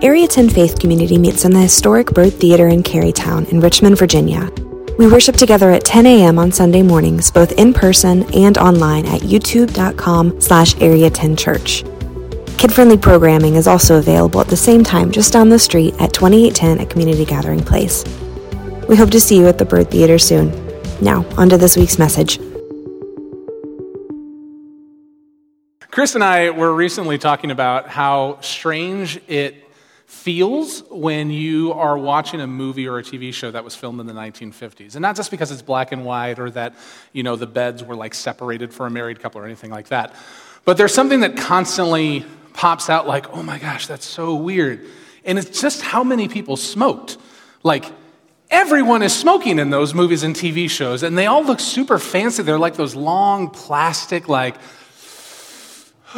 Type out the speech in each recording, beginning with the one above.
Area 10 Faith Community meets in the historic Byrd Theater in Carytown in Richmond, Virginia. We worship together at 10 a.m. on Sunday mornings, both in person and online at youtube.com slash area 10 church. Kid-friendly programming is also available at the same time just down the street at 2810 at Community Gathering Place. We hope to see you at the Byrd Theater soon. Now, on to this week's message. Chris and I were recently talking about how strange it feels when you are watching a movie or a TV show that was filmed in the 1950s. And not just because it's black and white or that, you know, the beds were like separated for a married couple or anything like that. But there's something that constantly pops out like, oh my gosh, that's so weird. And it's just how many people smoked. Like, everyone is smoking in those movies and TV shows, and they all look super fancy. They're like those long plastic, like,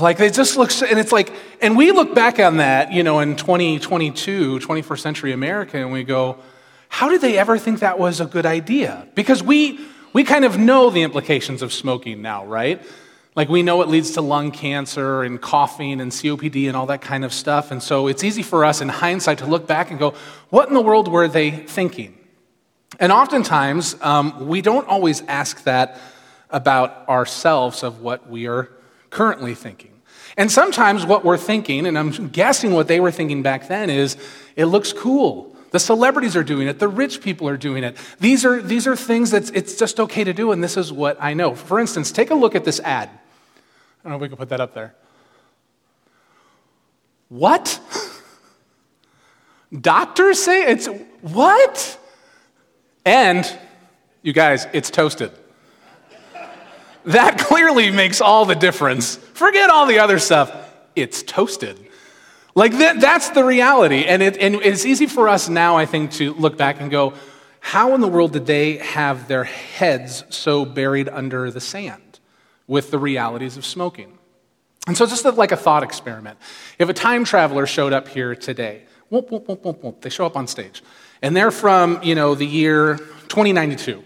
like they just look, and it's like, and we look back on that, you know, in 2022, 21st century America, and we go, how did they ever think that was a good idea? Because we, we kind of know the implications of smoking now, right? Like we know it leads to lung cancer and coughing and COPD and all that kind of stuff. And so it's easy for us in hindsight to look back and go, what in the world were they thinking? And oftentimes, um, we don't always ask that about ourselves of what we are currently thinking. And sometimes what we're thinking, and I'm guessing what they were thinking back then, is it looks cool. The celebrities are doing it. The rich people are doing it. These are, these are things that it's just okay to do, and this is what I know. For instance, take a look at this ad. I don't know if we can put that up there. What? Doctors say it's what? And, you guys, it's toasted. That clearly makes all the difference. Forget all the other stuff. It's toasted. Like that, that's the reality. And, it, and it's easy for us now, I think, to look back and go, how in the world did they have their heads so buried under the sand with the realities of smoking? And so, just like a thought experiment, if a time traveler showed up here today, whoop, whoop, whoop, they show up on stage, and they're from, you know, the year 2092.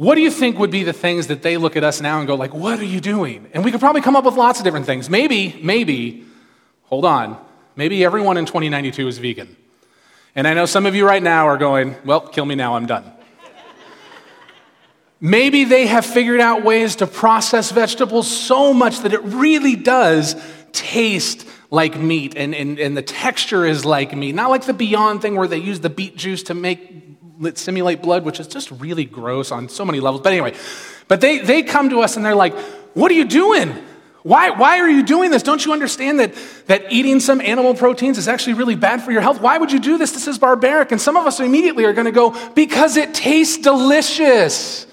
What do you think would be the things that they look at us now and go like, "What are you doing?" And we could probably come up with lots of different things. Maybe, maybe, hold on, maybe everyone in 2092 is vegan. And I know some of you right now are going, "Well, kill me now, I'm done." maybe they have figured out ways to process vegetables so much that it really does taste like meat and, and, and the texture is like meat. Not like the Beyond thing where they use the beet juice to make simulate blood, which is just really gross on so many levels. But anyway, but they, they come to us and they're like, What are you doing? Why, why are you doing this? Don't you understand that, that eating some animal proteins is actually really bad for your health? Why would you do this? This is barbaric. And some of us immediately are going to go, Because it tastes delicious.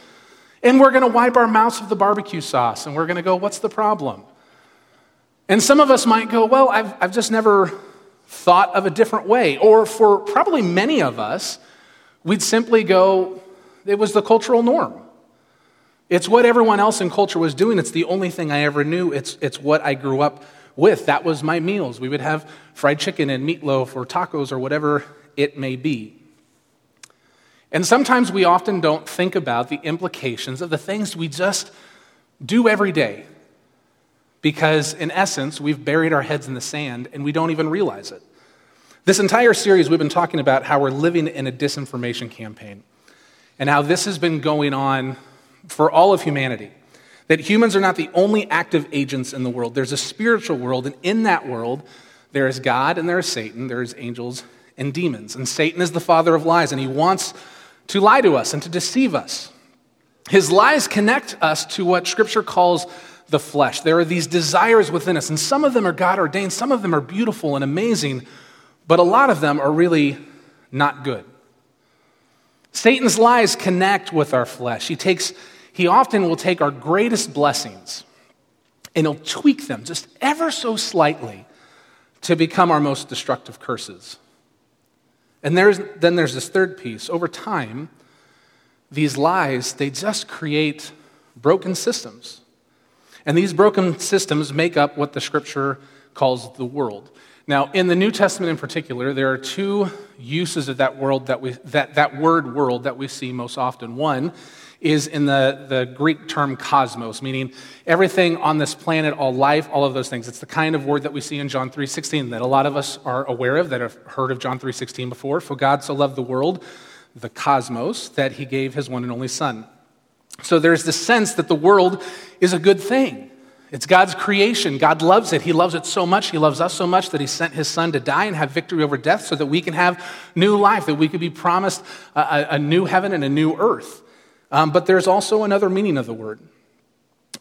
And we're going to wipe our mouths with the barbecue sauce and we're going to go, What's the problem? And some of us might go, Well, I've, I've just never thought of a different way. Or for probably many of us, we'd simply go, it was the cultural norm. It's what everyone else in culture was doing. It's the only thing I ever knew. It's, it's what I grew up with. That was my meals. We would have fried chicken and meatloaf or tacos or whatever it may be. And sometimes we often don't think about the implications of the things we just do every day. Because in essence, we've buried our heads in the sand and we don't even realize it. This entire series, we've been talking about how we're living in a disinformation campaign and how this has been going on for all of humanity. That humans are not the only active agents in the world. There's a spiritual world, and in that world, there is God and there is Satan, there is angels and demons. And Satan is the father of lies, and he wants to lie to us and to deceive us. His lies connect us to what Scripture calls the flesh. There are these desires within us, and some of them are God ordained, some of them are beautiful and amazing, but a lot of them are really not good. Satan's lies connect with our flesh. He, takes, he often will take our greatest blessings and he'll tweak them just ever so slightly to become our most destructive curses. And there's, then there's this third piece. Over time, these lies, they just create broken systems. And these broken systems make up what the scripture calls the world. Now, in the New Testament in particular, there are two uses of that, world that, we, that, that word world that we see most often. One is in the, the Greek term cosmos, meaning everything on this planet, all life, all of those things. It's the kind of word that we see in John 3.16 that a lot of us are aware of, that have heard of John 3.16 before. For God so loved the world, the cosmos, that he gave his one and only son. So there's this sense that the world is a good thing. It's God's creation. God loves it. He loves it so much. He loves us so much that He sent His Son to die and have victory over death so that we can have new life, that we could be promised a, a new heaven and a new earth. Um, but there's also another meaning of the word.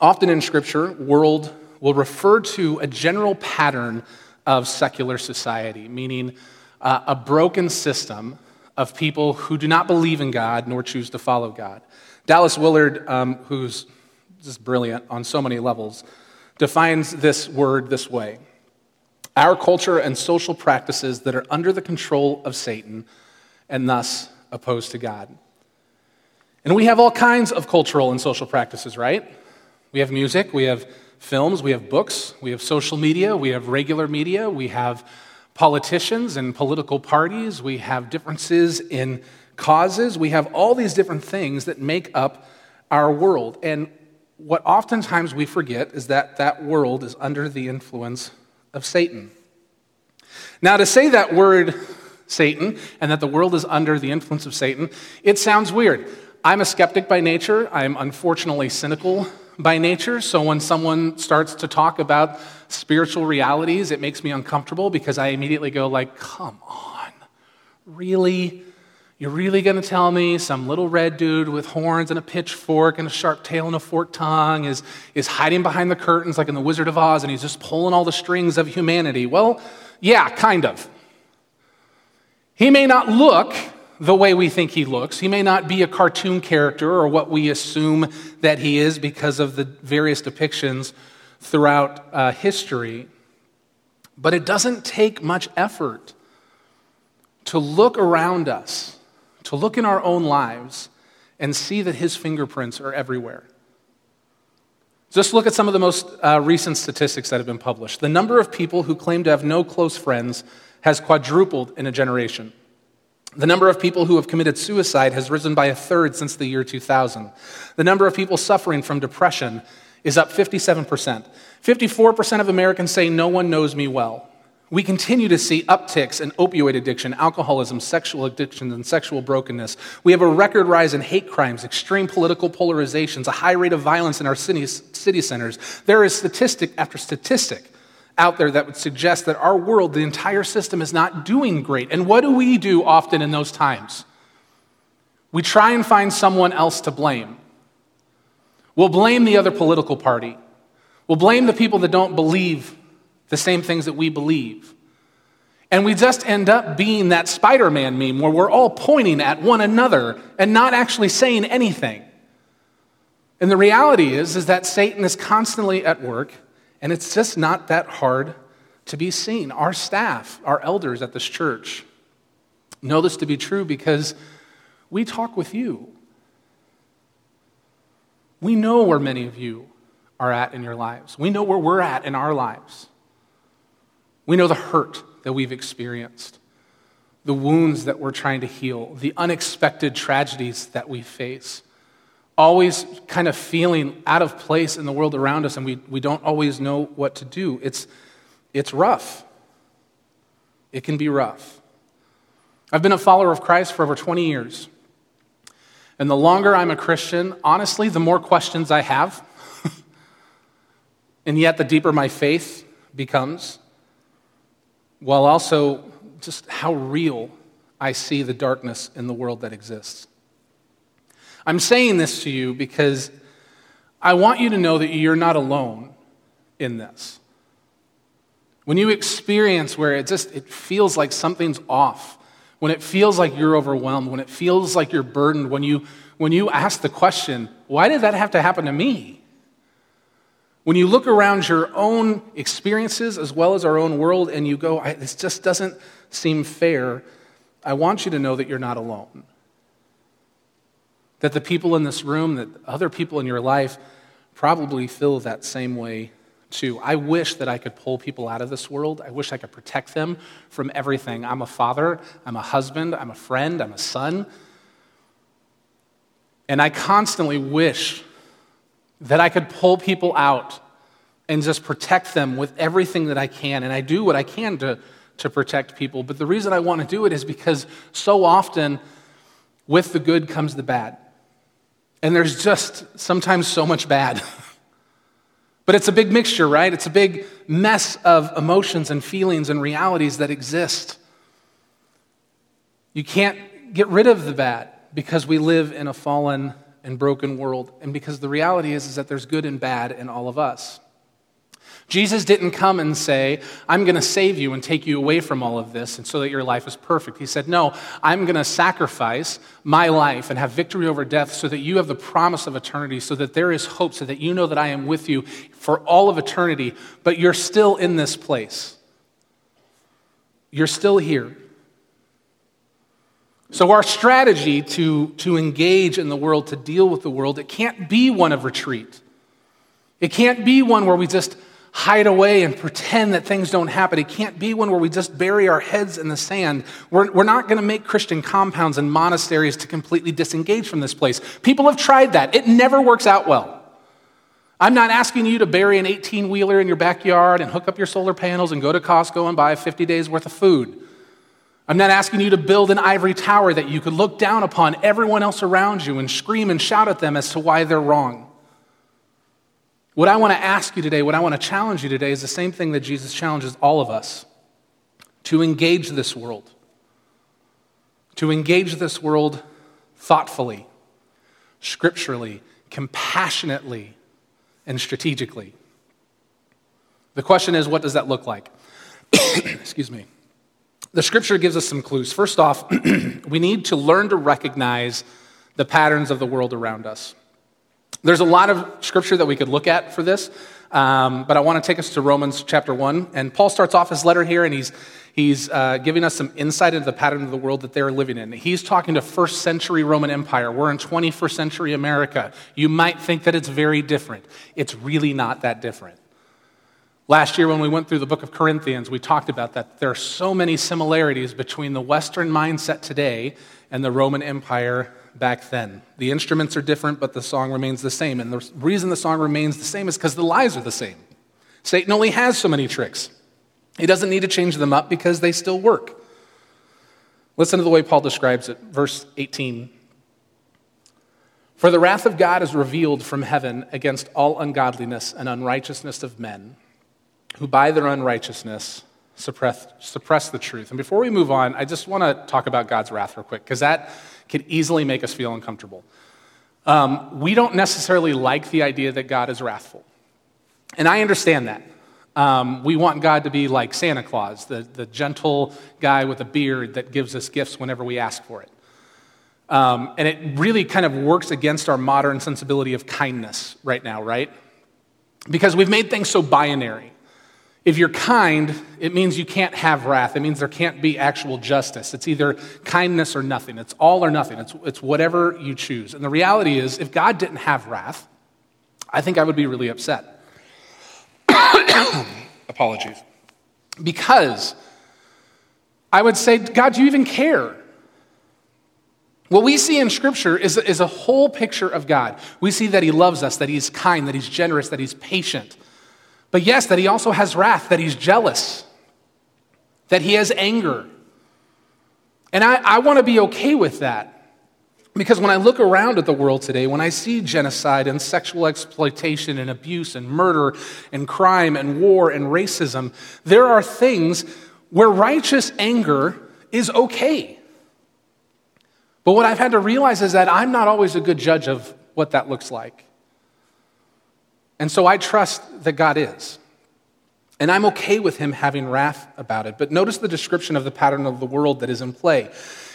Often in Scripture, world will refer to a general pattern of secular society, meaning uh, a broken system of people who do not believe in God nor choose to follow God. Dallas Willard, um, who's just brilliant on so many levels, defines this word this way Our culture and social practices that are under the control of Satan and thus opposed to God. And we have all kinds of cultural and social practices, right? We have music, we have films, we have books, we have social media, we have regular media, we have politicians and political parties, we have differences in causes, we have all these different things that make up our world. And what oftentimes we forget is that that world is under the influence of Satan. Now, to say that word, Satan, and that the world is under the influence of Satan, it sounds weird. I'm a skeptic by nature. I'm unfortunately cynical by nature. So when someone starts to talk about spiritual realities, it makes me uncomfortable because I immediately go like, "Come on. Really? You're really going to tell me some little red dude with horns and a pitchfork and a sharp tail and a forked tongue is, is hiding behind the curtains like in The Wizard of Oz and he's just pulling all the strings of humanity? Well, yeah, kind of. He may not look the way we think he looks. He may not be a cartoon character or what we assume that he is because of the various depictions throughout uh, history. But it doesn't take much effort to look around us to look in our own lives and see that his fingerprints are everywhere. Just look at some of the most uh, recent statistics that have been published. The number of people who claim to have no close friends has quadrupled in a generation. The number of people who have committed suicide has risen by a third since the year 2000. The number of people suffering from depression is up 57%. 54% of Americans say no one knows me well. We continue to see upticks in opioid addiction, alcoholism, sexual addictions, and sexual brokenness. We have a record rise in hate crimes, extreme political polarizations, a high rate of violence in our city, city centers. There is statistic after statistic out there that would suggest that our world, the entire system, is not doing great. And what do we do often in those times? We try and find someone else to blame. We'll blame the other political party. We'll blame the people that don't believe the same things that we believe. And we just end up being that Spider Man meme where we're all pointing at one another and not actually saying anything. And the reality is, is that Satan is constantly at work, and it's just not that hard to be seen. Our staff, our elders at this church, know this to be true because we talk with you. We know where many of you are at in your lives. We know where we're at in our lives. We know the hurt that we've experienced, the wounds that we're trying to heal, the unexpected tragedies that we face. Always kind of feeling out of place in the world around us, and we, we don't always know what to do. It's, it's rough. It can be rough. I've been a follower of Christ for over 20 years. And the longer I'm a Christian, honestly, the more questions I have. and yet, the deeper my faith becomes while also just how real I see the darkness in the world that exists. I'm saying this to you because I want you to know that you're not alone in this. When you experience where it just it feels like something's off, when it feels like you're overwhelmed, when it feels like you're burdened, when you when you ask the question, why did that have to happen to me? When you look around your own experiences as well as our own world and you go, this just doesn't seem fair, I want you to know that you're not alone. That the people in this room, that other people in your life probably feel that same way too. I wish that I could pull people out of this world. I wish I could protect them from everything. I'm a father, I'm a husband, I'm a friend, I'm a son. And I constantly wish that I could pull people out and just protect them with everything that I can. And I do what I can to, to protect people. But the reason I want to do it is because so often with the good comes the bad. And there's just sometimes so much bad. but it's a big mixture, right? It's a big mess of emotions and feelings and realities that exist. You can't get rid of the bad because we live in a fallen and broken world, and because the reality is, is that there's good and bad in all of us. Jesus didn't come and say, I'm going to save you and take you away from all of this and so that your life is perfect. He said, No, I'm going to sacrifice my life and have victory over death so that you have the promise of eternity, so that there is hope, so that you know that I am with you for all of eternity, but you're still in this place. You're still here. So, our strategy to, to engage in the world, to deal with the world, it can't be one of retreat. It can't be one where we just hide away and pretend that things don't happen. It can't be one where we just bury our heads in the sand. We're, we're not going to make Christian compounds and monasteries to completely disengage from this place. People have tried that, it never works out well. I'm not asking you to bury an 18 wheeler in your backyard and hook up your solar panels and go to Costco and buy 50 days worth of food. I'm not asking you to build an ivory tower that you could look down upon everyone else around you and scream and shout at them as to why they're wrong. What I want to ask you today, what I want to challenge you today, is the same thing that Jesus challenges all of us to engage this world. To engage this world thoughtfully, scripturally, compassionately, and strategically. The question is, what does that look like? Excuse me. The scripture gives us some clues. First off, we need to learn to recognize the patterns of the world around us. There's a lot of scripture that we could look at for this, um, but I want to take us to Romans chapter 1. And Paul starts off his letter here, and he's, he's uh, giving us some insight into the pattern of the world that they're living in. He's talking to first century Roman Empire. We're in 21st century America. You might think that it's very different, it's really not that different. Last year, when we went through the book of Corinthians, we talked about that. There are so many similarities between the Western mindset today and the Roman Empire back then. The instruments are different, but the song remains the same. And the reason the song remains the same is because the lies are the same. Satan only has so many tricks. He doesn't need to change them up because they still work. Listen to the way Paul describes it, verse 18. For the wrath of God is revealed from heaven against all ungodliness and unrighteousness of men, who by their unrighteousness suppress, suppress the truth. And before we move on, I just want to talk about God's wrath real quick, because that could easily make us feel uncomfortable. Um, we don't necessarily like the idea that God is wrathful. And I understand that. Um, we want God to be like Santa Claus, the, the gentle guy with a beard that gives us gifts whenever we ask for it. Um, and it really kind of works against our modern sensibility of kindness right now, right? Because we've made things so binary. If you're kind, it means you can't have wrath. It means there can't be actual justice. It's either kindness or nothing. It's all or nothing. It's, it's whatever you choose. And the reality is, if God didn't have wrath, I think I would be really upset. Apologies. Because I would say, God, do you even care? What we see in Scripture is, is a whole picture of God. We see that He loves us, that He's kind, that He's generous, that He's patient but yes, that he also has wrath, that he's jealous, that he has anger. And I, I want to be okay with that. Because when I look around at the world today, when I see genocide and sexual exploitation and abuse and murder and crime and war and racism, there are things where righteous anger is okay. But what I've had to realize is that I'm not always a good judge of what that looks like. And so I trust that God is. And I'm okay with him having wrath about it. But notice the description of the pattern of the world that is in play.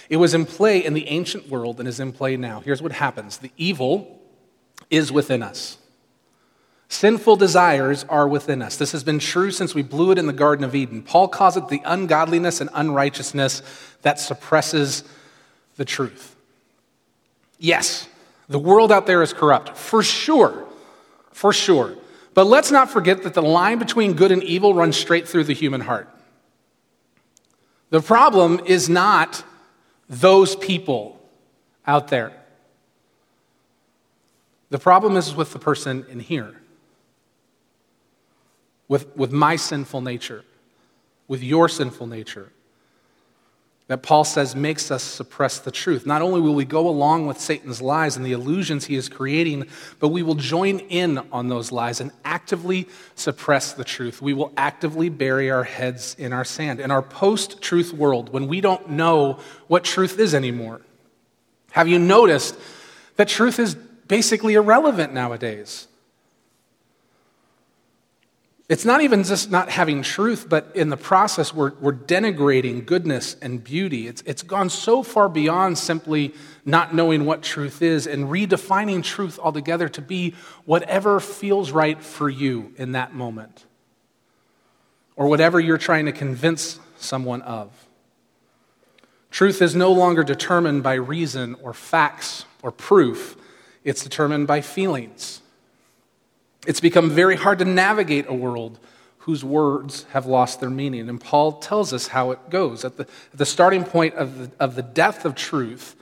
It was in play in the ancient world and is in play now. Here's what happens the evil is within us. Sinful desires are within us. This has been true since we blew it in the Garden of Eden. Paul calls it the ungodliness and unrighteousness that suppresses the truth. Yes, the world out there is corrupt, for sure for sure. But let's not forget that the line between good and evil runs straight through the human heart. The problem is not those people out there. The problem is with the person in here, with, with my sinful nature, with your sinful nature that Paul says makes us suppress the truth. Not only will we go along with Satan's lies and the illusions he is creating, but we will join in on those lies and actively suppress the truth. We will actively bury our heads in our sand. In our post truth world, when we don't know what truth is anymore, have you noticed that truth is basically irrelevant nowadays? It's not even just not having truth, but in the process, we're, we're denigrating goodness and beauty. It's, it's gone so far beyond simply not knowing what truth is and redefining truth altogether to be whatever feels right for you in that moment or whatever you're trying to convince someone of. Truth is no longer determined by reason or facts or proof, it's determined by feelings it's become very hard to navigate a world whose words have lost their meaning. And Paul tells us how it goes. At the, at the starting point of the, of the death of truth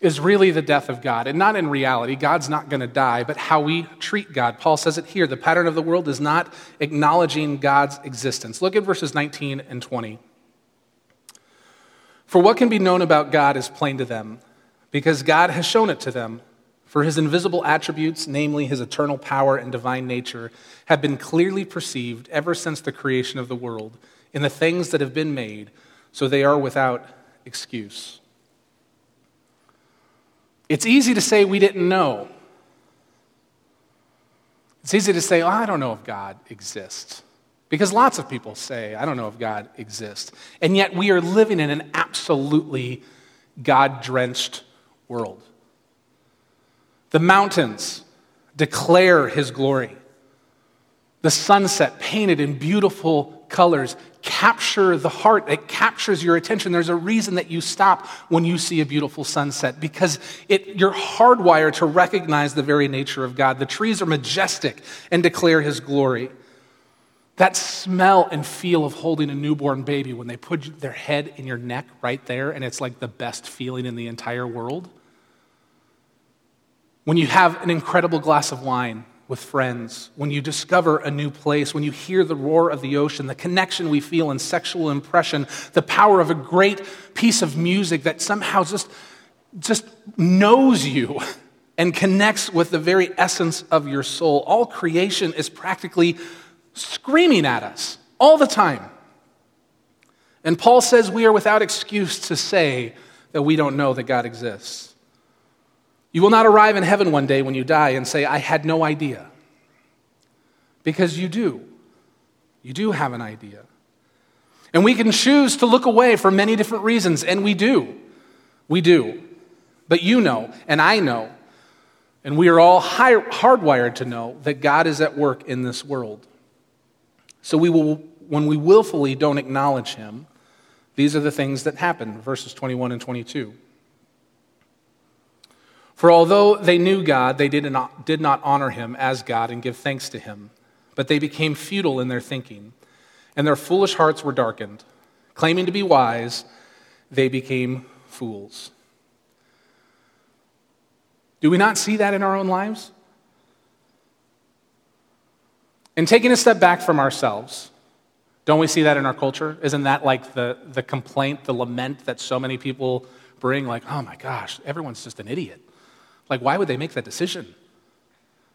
is really the death of God. And not in reality, God's not going to die, but how we treat God. Paul says it here the pattern of the world is not acknowledging God's existence. Look at verses 19 and 20. For what can be known about God is plain to them, because God has shown it to them. For his invisible attributes, namely his eternal power and divine nature, have been clearly perceived ever since the creation of the world in the things that have been made, so they are without excuse. It's easy to say we didn't know. It's easy to say, oh, I don't know if God exists. Because lots of people say, I don't know if God exists. And yet we are living in an absolutely God drenched world. The mountains declare his glory. The sunset, painted in beautiful colors, capture the heart. It captures your attention. There's a reason that you stop when you see a beautiful sunset because it, you're hardwired to recognize the very nature of God. The trees are majestic and declare his glory. That smell and feel of holding a newborn baby when they put their head in your neck right there, and it's like the best feeling in the entire world. When you have an incredible glass of wine with friends, when you discover a new place, when you hear the roar of the ocean, the connection we feel in sexual impression, the power of a great piece of music that somehow just, just knows you and connects with the very essence of your soul. All creation is practically screaming at us all the time. And Paul says we are without excuse to say that we don't know that God exists. You will not arrive in heaven one day when you die and say, I had no idea. Because you do. You do have an idea. And we can choose to look away for many different reasons, and we do. We do. But you know, and I know, and we are all hardwired to know that God is at work in this world. So we will, when we willfully don't acknowledge Him, these are the things that happen, verses 21 and 22. For although they knew God, they did not, did not honor him as God and give thanks to him, but they became futile in their thinking, and their foolish hearts were darkened. Claiming to be wise, they became fools. Do we not see that in our own lives? And taking a step back from ourselves, don't we see that in our culture? Isn't that like the, the complaint, the lament that so many people bring? Like, oh my gosh, everyone's just an idiot. Like, why would they make that decision?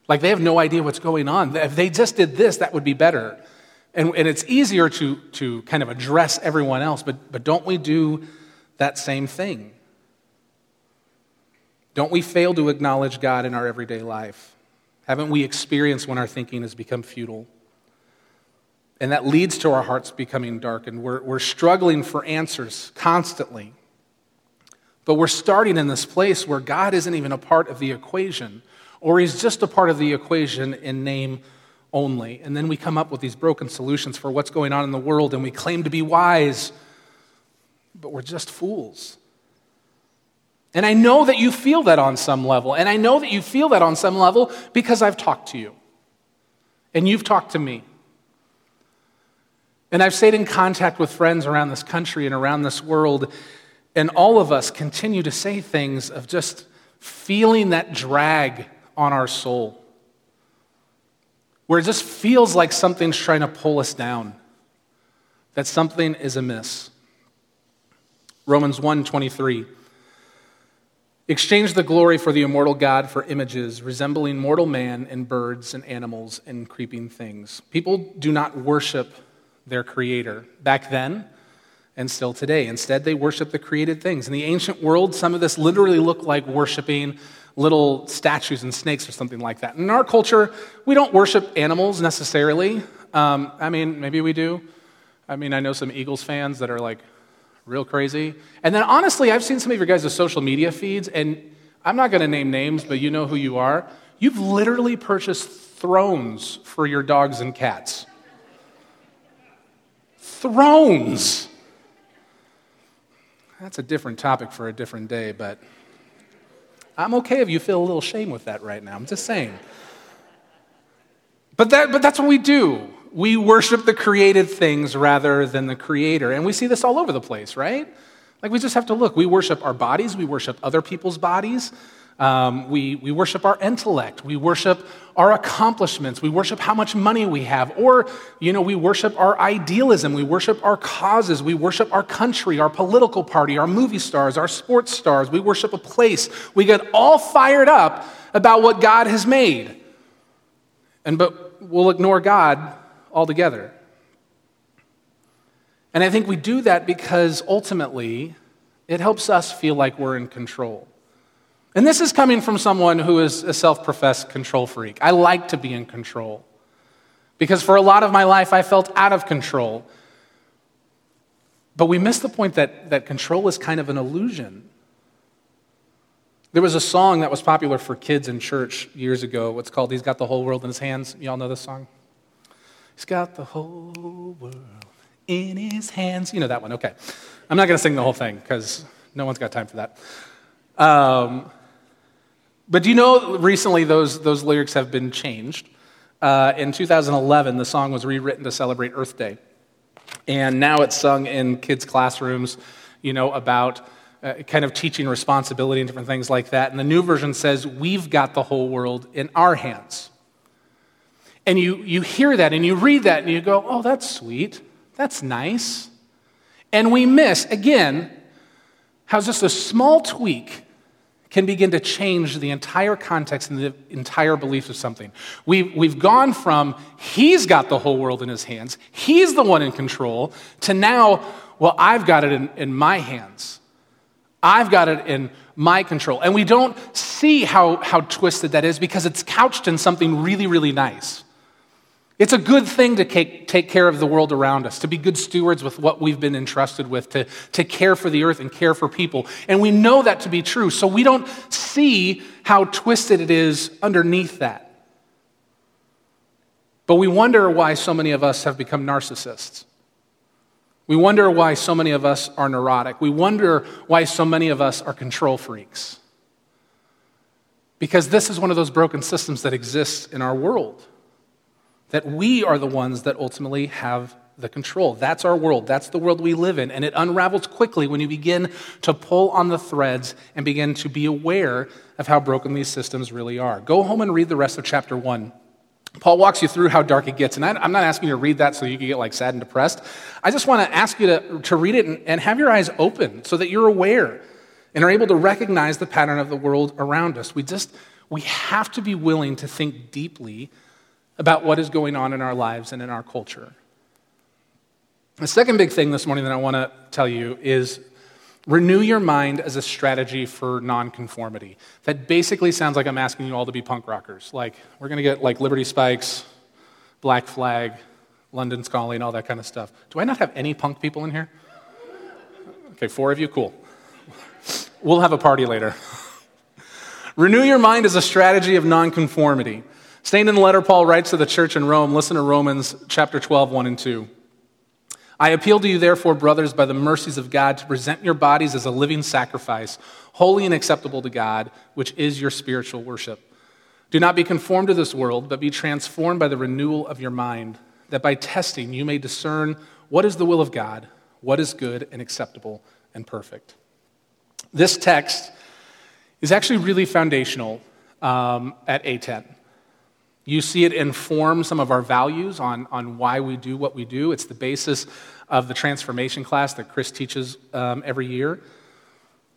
Like, they have no idea what's going on. If they just did this, that would be better. And, and it's easier to, to kind of address everyone else, but, but don't we do that same thing? Don't we fail to acknowledge God in our everyday life? Haven't we experienced when our thinking has become futile? And that leads to our hearts becoming darkened. We're, we're struggling for answers constantly. But we're starting in this place where God isn't even a part of the equation, or He's just a part of the equation in name only. And then we come up with these broken solutions for what's going on in the world, and we claim to be wise, but we're just fools. And I know that you feel that on some level, and I know that you feel that on some level because I've talked to you, and you've talked to me. And I've stayed in contact with friends around this country and around this world, and all of us continue to say things of just feeling that drag on our soul, where it just feels like something's trying to pull us down, that something is amiss. Romans 1:23 Exchange the glory for the immortal God for images resembling mortal man and birds and animals and creeping things. People do not worship their creator back then and still today. Instead, they worship the created things. In the ancient world, some of this literally looked like worshiping little statues and snakes or something like that. In our culture, we don't worship animals necessarily. Um, I mean, maybe we do. I mean, I know some Eagles fans that are like, real crazy. And then honestly, I've seen some of your guys' social media feeds, and I'm not going to name names, but you know who you are. You've literally purchased thrones for your dogs and cats. Thrones. That's a different topic for a different day, but I'm okay if you feel a little shame with that right now. I'm just saying. But, that, but that's what we do we worship the created things rather than the creator. And we see this all over the place, right? Like we just have to look. We worship our bodies, we worship other people's bodies. Um, we, we worship our intellect. We worship our accomplishments. We worship how much money we have. Or, you know, we worship our idealism. We worship our causes. We worship our country, our political party, our movie stars, our sports stars. We worship a place. We get all fired up about what God has made. And but we'll ignore God altogether. And I think we do that because ultimately it helps us feel like we're in control. And this is coming from someone who is a self professed control freak. I like to be in control because for a lot of my life I felt out of control. But we miss the point that, that control is kind of an illusion. There was a song that was popular for kids in church years ago. What's called He's Got the Whole World in His Hands. Y'all know this song? He's got the whole world in his hands. You know that one, okay. I'm not going to sing the whole thing because no one's got time for that. Um, but do you know recently those, those lyrics have been changed? Uh, in 2011, the song was rewritten to celebrate Earth Day. And now it's sung in kids' classrooms, you know, about uh, kind of teaching responsibility and different things like that. And the new version says, We've got the whole world in our hands. And you, you hear that and you read that and you go, oh, that's sweet. That's nice. And we miss, again, how just a small tweak can begin to change the entire context and the entire beliefs of something. We've, we've gone from he's got the whole world in his hands, he's the one in control, to now, well, I've got it in, in my hands. I've got it in my control. And we don't see how, how twisted that is because it's couched in something really, really nice. It's a good thing to take take care of the world around us, to be good stewards with what we've been entrusted with, to, to care for the earth and care for people. And we know that to be true, so we don't see how twisted it is underneath that. But we wonder why so many of us have become narcissists. We wonder why so many of us are neurotic. We wonder why so many of us are control freaks. Because this is one of those broken systems that exists in our world that we are the ones that ultimately have the control. That's our world. That's the world we live in. And it unravels quickly when you begin to pull on the threads and begin to be aware of how broken these systems really are. Go home and read the rest of chapter one. Paul walks you through how dark it gets. And I'm not asking you to read that so you can get like sad and depressed. I just want to ask you to, to read it and, and have your eyes open so that you're aware and are able to recognize the pattern of the world around us. We just, we have to be willing to think deeply about what is going on in our lives and in our culture. The second big thing this morning that I want to tell you is renew your mind as a strategy for nonconformity. That basically sounds like I'm asking you all to be punk rockers. Like, we're going to get like Liberty Spikes, Black Flag, London Calling, all that kind of stuff. Do I not have any punk people in here? Okay, four of you, cool. We'll have a party later. Renew your mind as a strategy of nonconformity. Staying in the letter Paul writes to the church in Rome, listen to Romans chapter 12, 1 and 2. I appeal to you, therefore, brothers, by the mercies of God, to present your bodies as a living sacrifice, holy and acceptable to God, which is your spiritual worship. Do not be conformed to this world, but be transformed by the renewal of your mind, that by testing you may discern what is the will of God, what is good and acceptable and perfect. This text is actually really foundational um, at A10. You see it inform some of our values on, on why we do what we do. It's the basis of the transformation class that Chris teaches um, every year.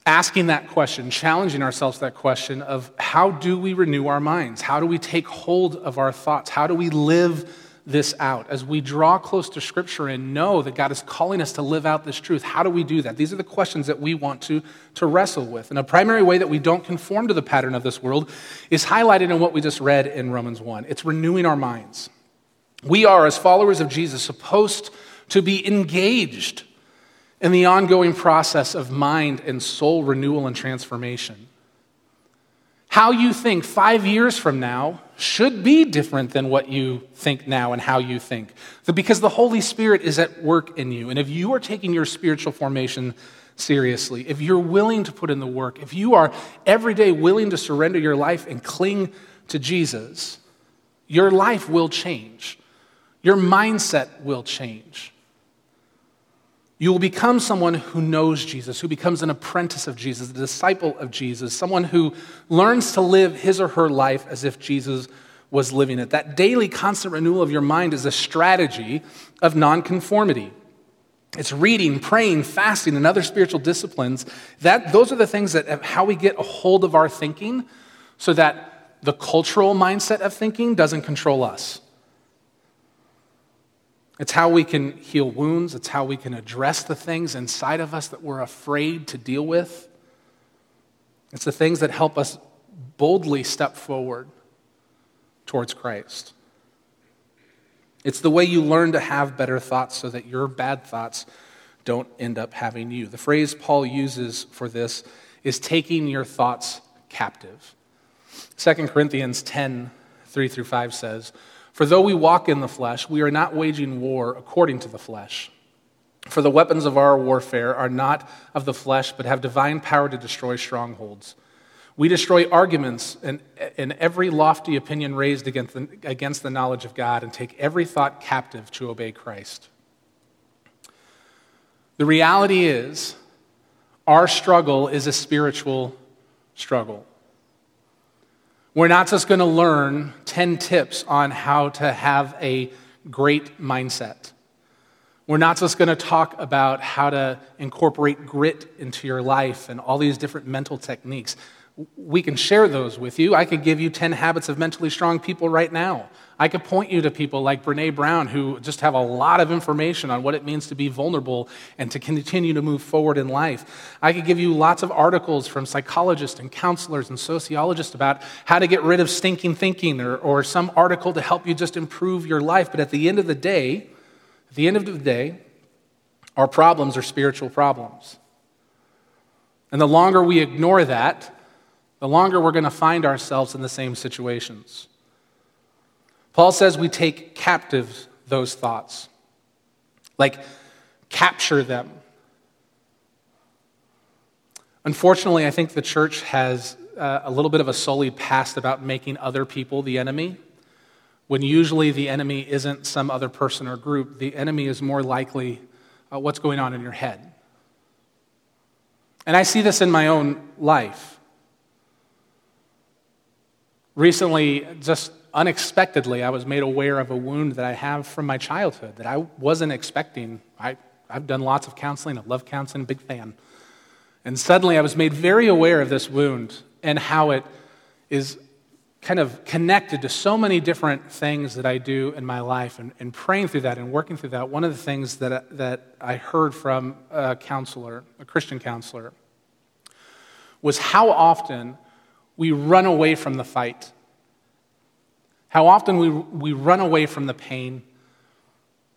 Asking that question, challenging ourselves that question of how do we renew our minds? How do we take hold of our thoughts? How do we live this out? As we draw close to Scripture and know that God is calling us to live out this truth, how do we do that? These are the questions that we want to, to wrestle with. And a primary way that we don't conform to the pattern of this world is highlighted in what we just read in Romans 1 it's renewing our minds. We are, as followers of Jesus, supposed to be engaged in the ongoing process of mind and soul renewal and transformation. How you think five years from now should be different than what you think now and how you think. Because the Holy Spirit is at work in you. And if you are taking your spiritual formation seriously, if you're willing to put in the work, if you are every day willing to surrender your life and cling to Jesus, your life will change. Your mindset will change. You will become someone who knows Jesus, who becomes an apprentice of Jesus, a disciple of Jesus, someone who learns to live his or her life as if Jesus was living it. That daily constant renewal of your mind is a strategy of nonconformity. It's reading, praying, fasting, and other spiritual disciplines. That, those are the things that uh, how we get a hold of our thinking so that the cultural mindset of thinking doesn't control us. It's how we can heal wounds. It's how we can address the things inside of us that we're afraid to deal with. It's the things that help us boldly step forward towards Christ. It's the way you learn to have better thoughts so that your bad thoughts don't end up having you. The phrase Paul uses for this is taking your thoughts captive. 2 Corinthians 10 3 through 5 says, for though we walk in the flesh, we are not waging war according to the flesh. For the weapons of our warfare are not of the flesh, but have divine power to destroy strongholds. We destroy arguments and, and every lofty opinion raised against the, against the knowledge of God and take every thought captive to obey Christ. The reality is, our struggle is a spiritual struggle. We're not just going to learn 10 tips on how to have a great mindset. We're not just going to talk about how to incorporate grit into your life and all these different mental techniques we can share those with you. I could give you 10 habits of mentally strong people right now. I could point you to people like Brene Brown who just have a lot of information on what it means to be vulnerable and to continue to move forward in life. I could give you lots of articles from psychologists and counselors and sociologists about how to get rid of stinking thinking or, or some article to help you just improve your life. But at the end of the day, at the end of the day, our problems are spiritual problems. And the longer we ignore that, the longer we're going to find ourselves in the same situations. Paul says we take captive those thoughts, like capture them. Unfortunately, I think the church has uh, a little bit of a sullied past about making other people the enemy, when usually the enemy isn't some other person or group. The enemy is more likely uh, what's going on in your head. And I see this in my own life. Recently, just unexpectedly, I was made aware of a wound that I have from my childhood that I wasn't expecting. I, I've done lots of counseling, I love counseling, big fan. And suddenly I was made very aware of this wound and how it is kind of connected to so many different things that I do in my life. And, and praying through that and working through that, one of the things that, that I heard from a counselor, a Christian counselor, was how often we run away from the fight. How often we, we run away from the pain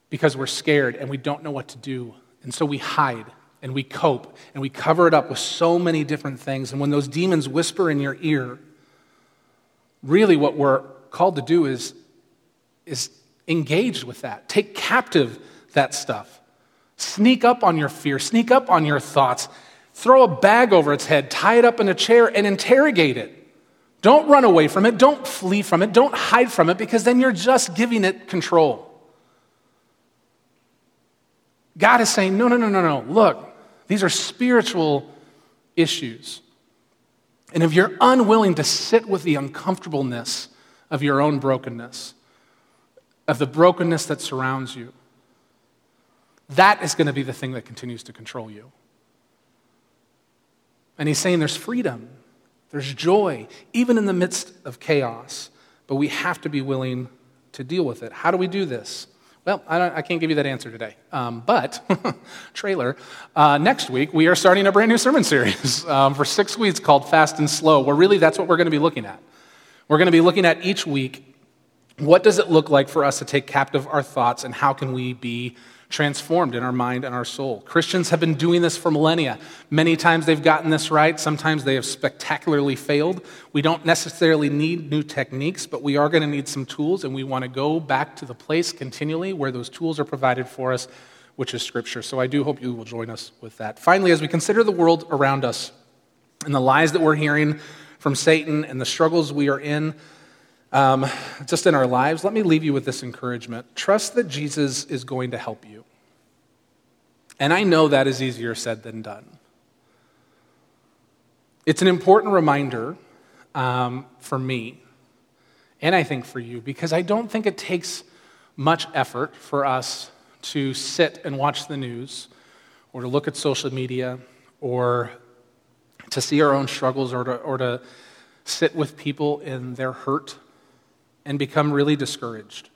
because we're scared and we don't know what to do. And so we hide and we cope and we cover it up with so many different things. And when those demons whisper in your ear, really what we're called to do is, is engage with that. Take captive that stuff. Sneak up on your fear, sneak up on your thoughts, Throw a bag over its head, tie it up in a chair, and interrogate it. Don't run away from it. Don't flee from it. Don't hide from it because then you're just giving it control. God is saying, no, no, no, no, no. Look, these are spiritual issues. And if you're unwilling to sit with the uncomfortableness of your own brokenness, of the brokenness that surrounds you, that is going to be the thing that continues to control you. And he's saying there's freedom, there's joy, even in the midst of chaos, but we have to be willing to deal with it. How do we do this? Well, I, I can't give you that answer today. Um, but, trailer, uh, next week we are starting a brand new sermon series um, for six weeks called Fast and Slow, where really that's what we're going to be looking at. We're going to be looking at each week what does it look like for us to take captive our thoughts and how can we be transformed in our mind and our soul. Christians have been doing this for millennia. Many times they've gotten this right, sometimes they have spectacularly failed. We don't necessarily need new techniques, but we are going to need some tools, and we want to go back to the place continually where those tools are provided for us, which is Scripture. So I do hope you will join us with that. Finally, as we consider the world around us and the lies that we're hearing from Satan and the struggles we are in, um, just in our lives, let me leave you with this encouragement. Trust that Jesus is going to help you. And I know that is easier said than done. It's an important reminder um, for me, and I think for you, because I don't think it takes much effort for us to sit and watch the news or to look at social media or to see our own struggles or to, or to sit with people in their hurt and become really discouraged.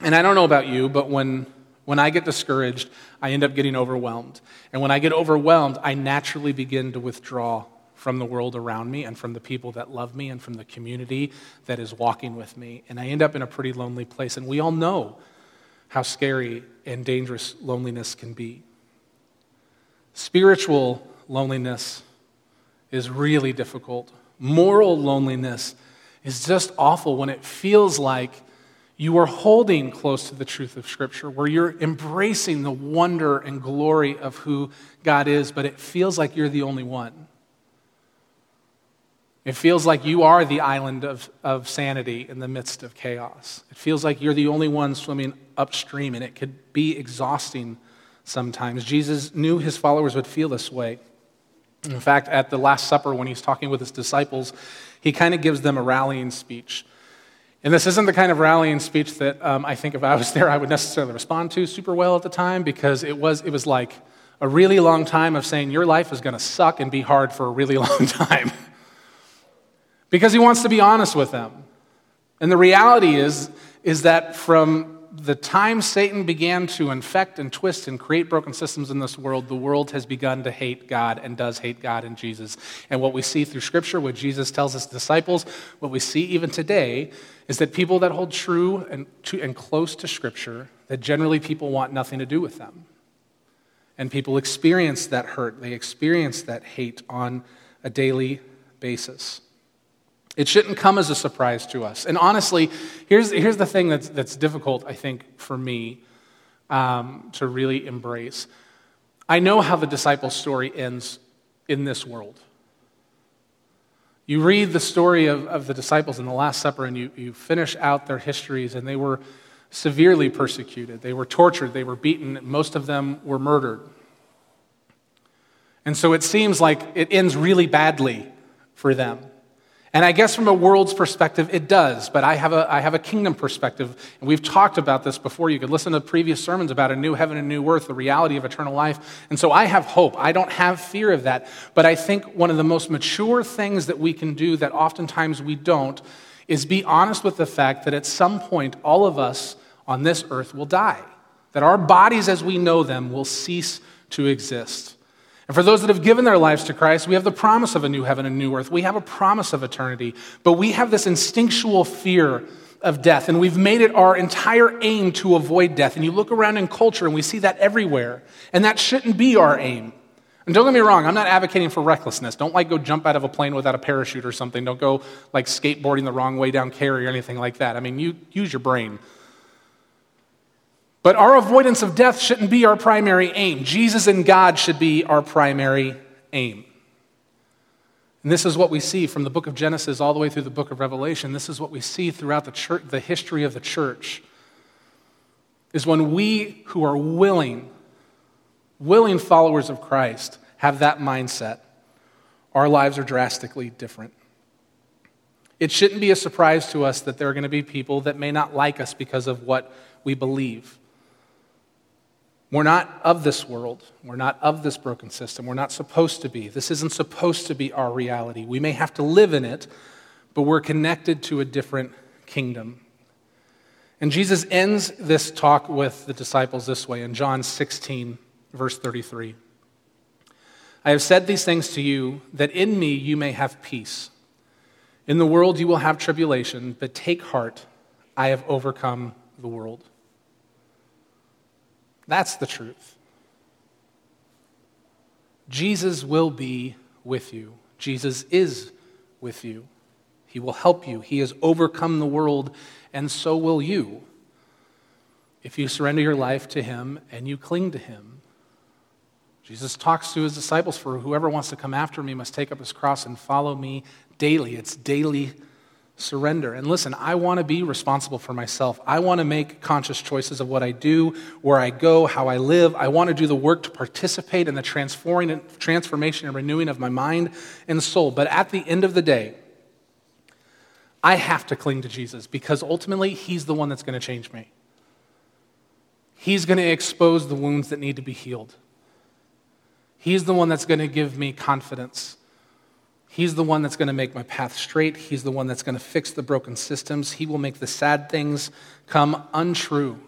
And I don't know about you, but when, when I get discouraged, I end up getting overwhelmed. And when I get overwhelmed, I naturally begin to withdraw from the world around me and from the people that love me and from the community that is walking with me. And I end up in a pretty lonely place. And we all know how scary and dangerous loneliness can be. Spiritual loneliness is really difficult. Moral loneliness is just awful when it feels like you are holding close to the truth of Scripture, where you're embracing the wonder and glory of who God is, but it feels like you're the only one. It feels like you are the island of, of sanity in the midst of chaos. It feels like you're the only one swimming upstream, and it could be exhausting sometimes. Jesus knew his followers would feel this way. In fact, at the Last Supper, when he's talking with his disciples, he kind of gives them a rallying speech. And this isn't the kind of rallying speech that um, I think if I was there, I would necessarily respond to super well at the time because it was, it was like a really long time of saying your life is going to suck and be hard for a really long time. because he wants to be honest with them. And the reality is, is that from the time Satan began to infect and twist and create broken systems in this world, the world has begun to hate God and does hate God and Jesus. And what we see through Scripture, what Jesus tells his disciples, what we see even today, is that people that hold true and, to, and close to Scripture, that generally people want nothing to do with them. And people experience that hurt, they experience that hate on a daily basis. It shouldn't come as a surprise to us. And honestly, here's, here's the thing that's, that's difficult, I think, for me um, to really embrace. I know how the disciples' story ends in this world. You read the story of, of the disciples in the Last Supper and you, you finish out their histories, and they were severely persecuted. They were tortured, they were beaten, most of them were murdered. And so it seems like it ends really badly for them. And I guess from a world's perspective, it does, but I have, a, I have a kingdom perspective. And we've talked about this before. You could listen to previous sermons about a new heaven and new earth, the reality of eternal life. And so I have hope. I don't have fear of that. But I think one of the most mature things that we can do that oftentimes we don't is be honest with the fact that at some point, all of us on this earth will die, that our bodies as we know them will cease to exist. And for those that have given their lives to Christ, we have the promise of a new heaven and new earth. We have a promise of eternity. But we have this instinctual fear of death, and we've made it our entire aim to avoid death. And you look around in culture, and we see that everywhere. And that shouldn't be our aim. And don't get me wrong, I'm not advocating for recklessness. Don't like go jump out of a plane without a parachute or something. Don't go like skateboarding the wrong way down Cary or anything like that. I mean, you use your brain. But our avoidance of death shouldn't be our primary aim. Jesus and God should be our primary aim. And this is what we see from the book of Genesis all the way through the book of Revelation. This is what we see throughout the, church, the history of the church. Is when we who are willing, willing followers of Christ have that mindset. our lives are drastically different. It shouldn't be a surprise to us that there are going to be people that may not like us because of what we believe. We're not of this world. We're not of this broken system. We're not supposed to be. This isn't supposed to be our reality. We may have to live in it, but we're connected to a different kingdom. And Jesus ends this talk with the disciples this way in John 16, verse 33. I have said these things to you that in me you may have peace. In the world you will have tribulation, but take heart, I have overcome the world. That's the truth. Jesus will be with you. Jesus is with you. He will help you. He has overcome the world, and so will you. If you surrender your life to Him and you cling to Him, Jesus talks to His disciples for whoever wants to come after me must take up his cross and follow me daily. It's daily surrender. And listen, I want to be responsible for myself. I want to make conscious choices of what I do, where I go, how I live. I want to do the work to participate in the transforming, transformation and renewing of my mind and soul. But at the end of the day, I have to cling to Jesus because ultimately He's the one that's going to change me. He's going to expose the wounds that need to be healed. He's the one that's going to give me confidence. He's the one that's going to make my path straight. He's the one that's going to fix the broken systems. He will make the sad things come untrue.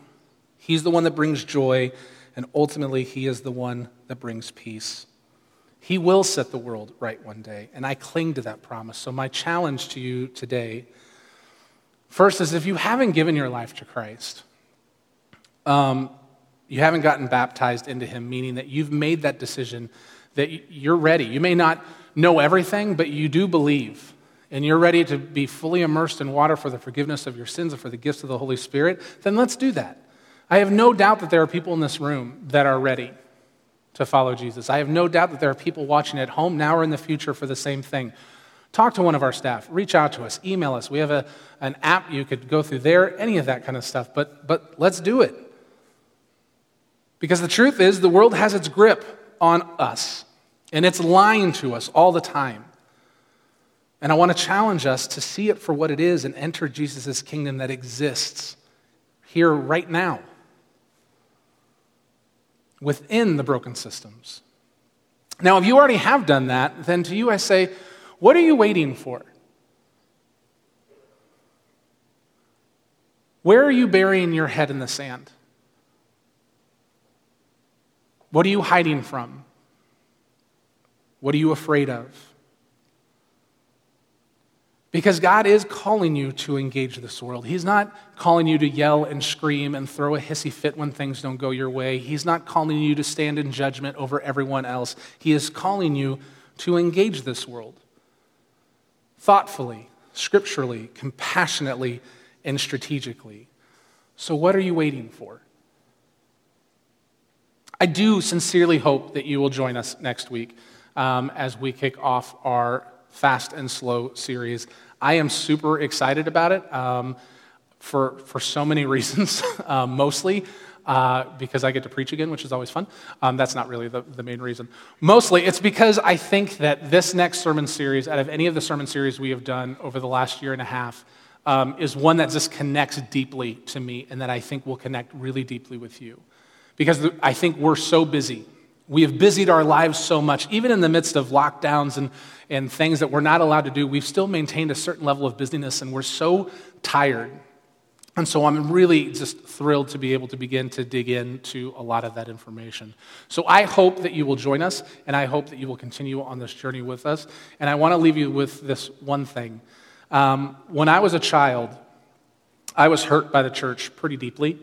He's the one that brings joy, and ultimately, He is the one that brings peace. He will set the world right one day, and I cling to that promise. So, my challenge to you today first is if you haven't given your life to Christ, um, you haven't gotten baptized into Him, meaning that you've made that decision that you're ready. You may not know everything, but you do believe, and you're ready to be fully immersed in water for the forgiveness of your sins and for the gifts of the Holy Spirit, then let's do that. I have no doubt that there are people in this room that are ready to follow Jesus. I have no doubt that there are people watching at home now or in the future for the same thing. Talk to one of our staff, reach out to us, email us. We have a, an app you could go through there, any of that kind of stuff, but, but let's do it. Because the truth is, the world has its grip on us, and it's lying to us all the time. And I want to challenge us to see it for what it is and enter Jesus' kingdom that exists here right now within the broken systems. Now, if you already have done that, then to you I say, what are you waiting for? Where are you burying your head in the sand? What are you hiding from? What are you afraid of? Because God is calling you to engage this world. He's not calling you to yell and scream and throw a hissy fit when things don't go your way. He's not calling you to stand in judgment over everyone else. He is calling you to engage this world thoughtfully, scripturally, compassionately, and strategically. So, what are you waiting for? I do sincerely hope that you will join us next week um, as we kick off our Fast and Slow series. I am super excited about it um, for, for so many reasons, uh, mostly. Uh, because I get to preach again, which is always fun. Um, that's not really the, the main reason. Mostly, it's because I think that this next sermon series, out of any of the sermon series we have done over the last year and a half, um, is one that just connects deeply to me and that I think will connect really deeply with you. Because I think we're so busy we have busied our lives so much, even in the midst of lockdowns and, and things that we're not allowed to do, we've still maintained a certain level of busyness and we're so tired. And so I'm really just thrilled to be able to begin to dig into a lot of that information. So I hope that you will join us and I hope that you will continue on this journey with us. And I want to leave you with this one thing. Um, when I was a child, I was hurt by the church pretty deeply.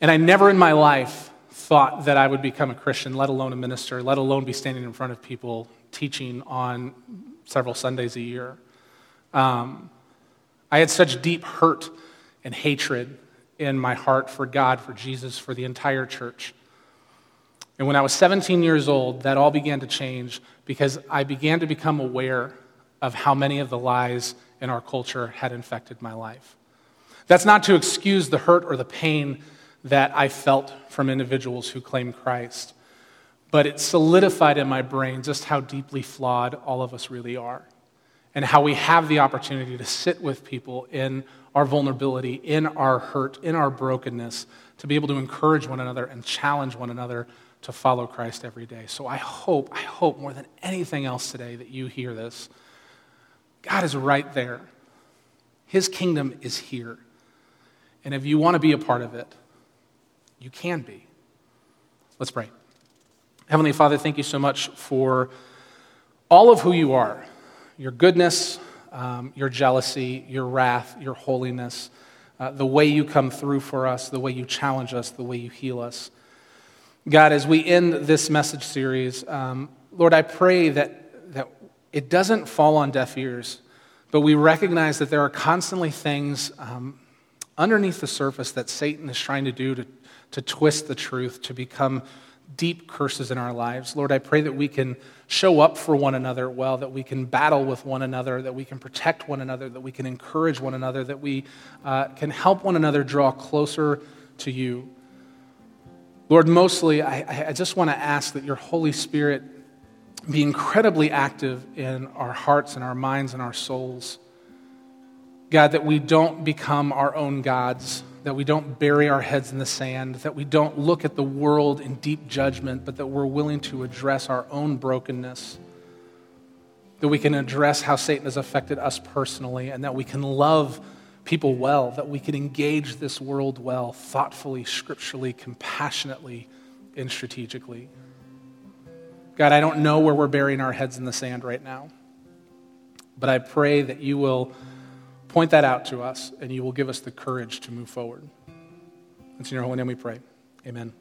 And I never in my life thought that I would become a Christian, let alone a minister, let alone be standing in front of people teaching on several Sundays a year. Um, I had such deep hurt and hatred in my heart for God, for Jesus, for the entire church. And when I was 17 years old, that all began to change because I began to become aware of how many of the lies in our culture had infected my life. That's not to excuse the hurt or the pain that I felt from individuals who claim Christ. but it solidified in my brain just how deeply flawed all of us really are and how we have the opportunity to sit with people in our vulnerability, in our hurt, in our brokenness, to be able to encourage one another and challenge one another to follow Christ every day. So I hope, I hope more than anything else today that you hear this. God is right there. His kingdom is here. And if you want to be a part of it, you can be. Let's pray. Heavenly Father, thank you so much for all of who you are your goodness, um, your jealousy, your wrath, your holiness, uh, the way you come through for us, the way you challenge us, the way you heal us. God, as we end this message series, um, Lord, I pray that, that it doesn't fall on deaf ears, but we recognize that there are constantly things um, underneath the surface that Satan is trying to do to, to twist the truth, to become deep curses in our lives. Lord, I pray that we can show up for one another well, that we can battle with one another, that we can protect one another, that we can encourage one another, that we uh, can help one another draw closer to you. Lord, mostly, I, I just want to ask that your Holy Spirit be incredibly active in our hearts and our minds and our souls. God, that we don't become our own gods, that we don't bury our heads in the sand, that we don't look at the world in deep judgment, but that we're willing to address our own brokenness, that we can address how Satan has affected us personally, and that we can love people well, that we can engage this world well, thoughtfully, scripturally, compassionately, and strategically. God, I don't know where we're burying our heads in the sand right now, but I pray that you will point that out to us and you will give us the courage to move forward. It's in your holy name we pray. Amen.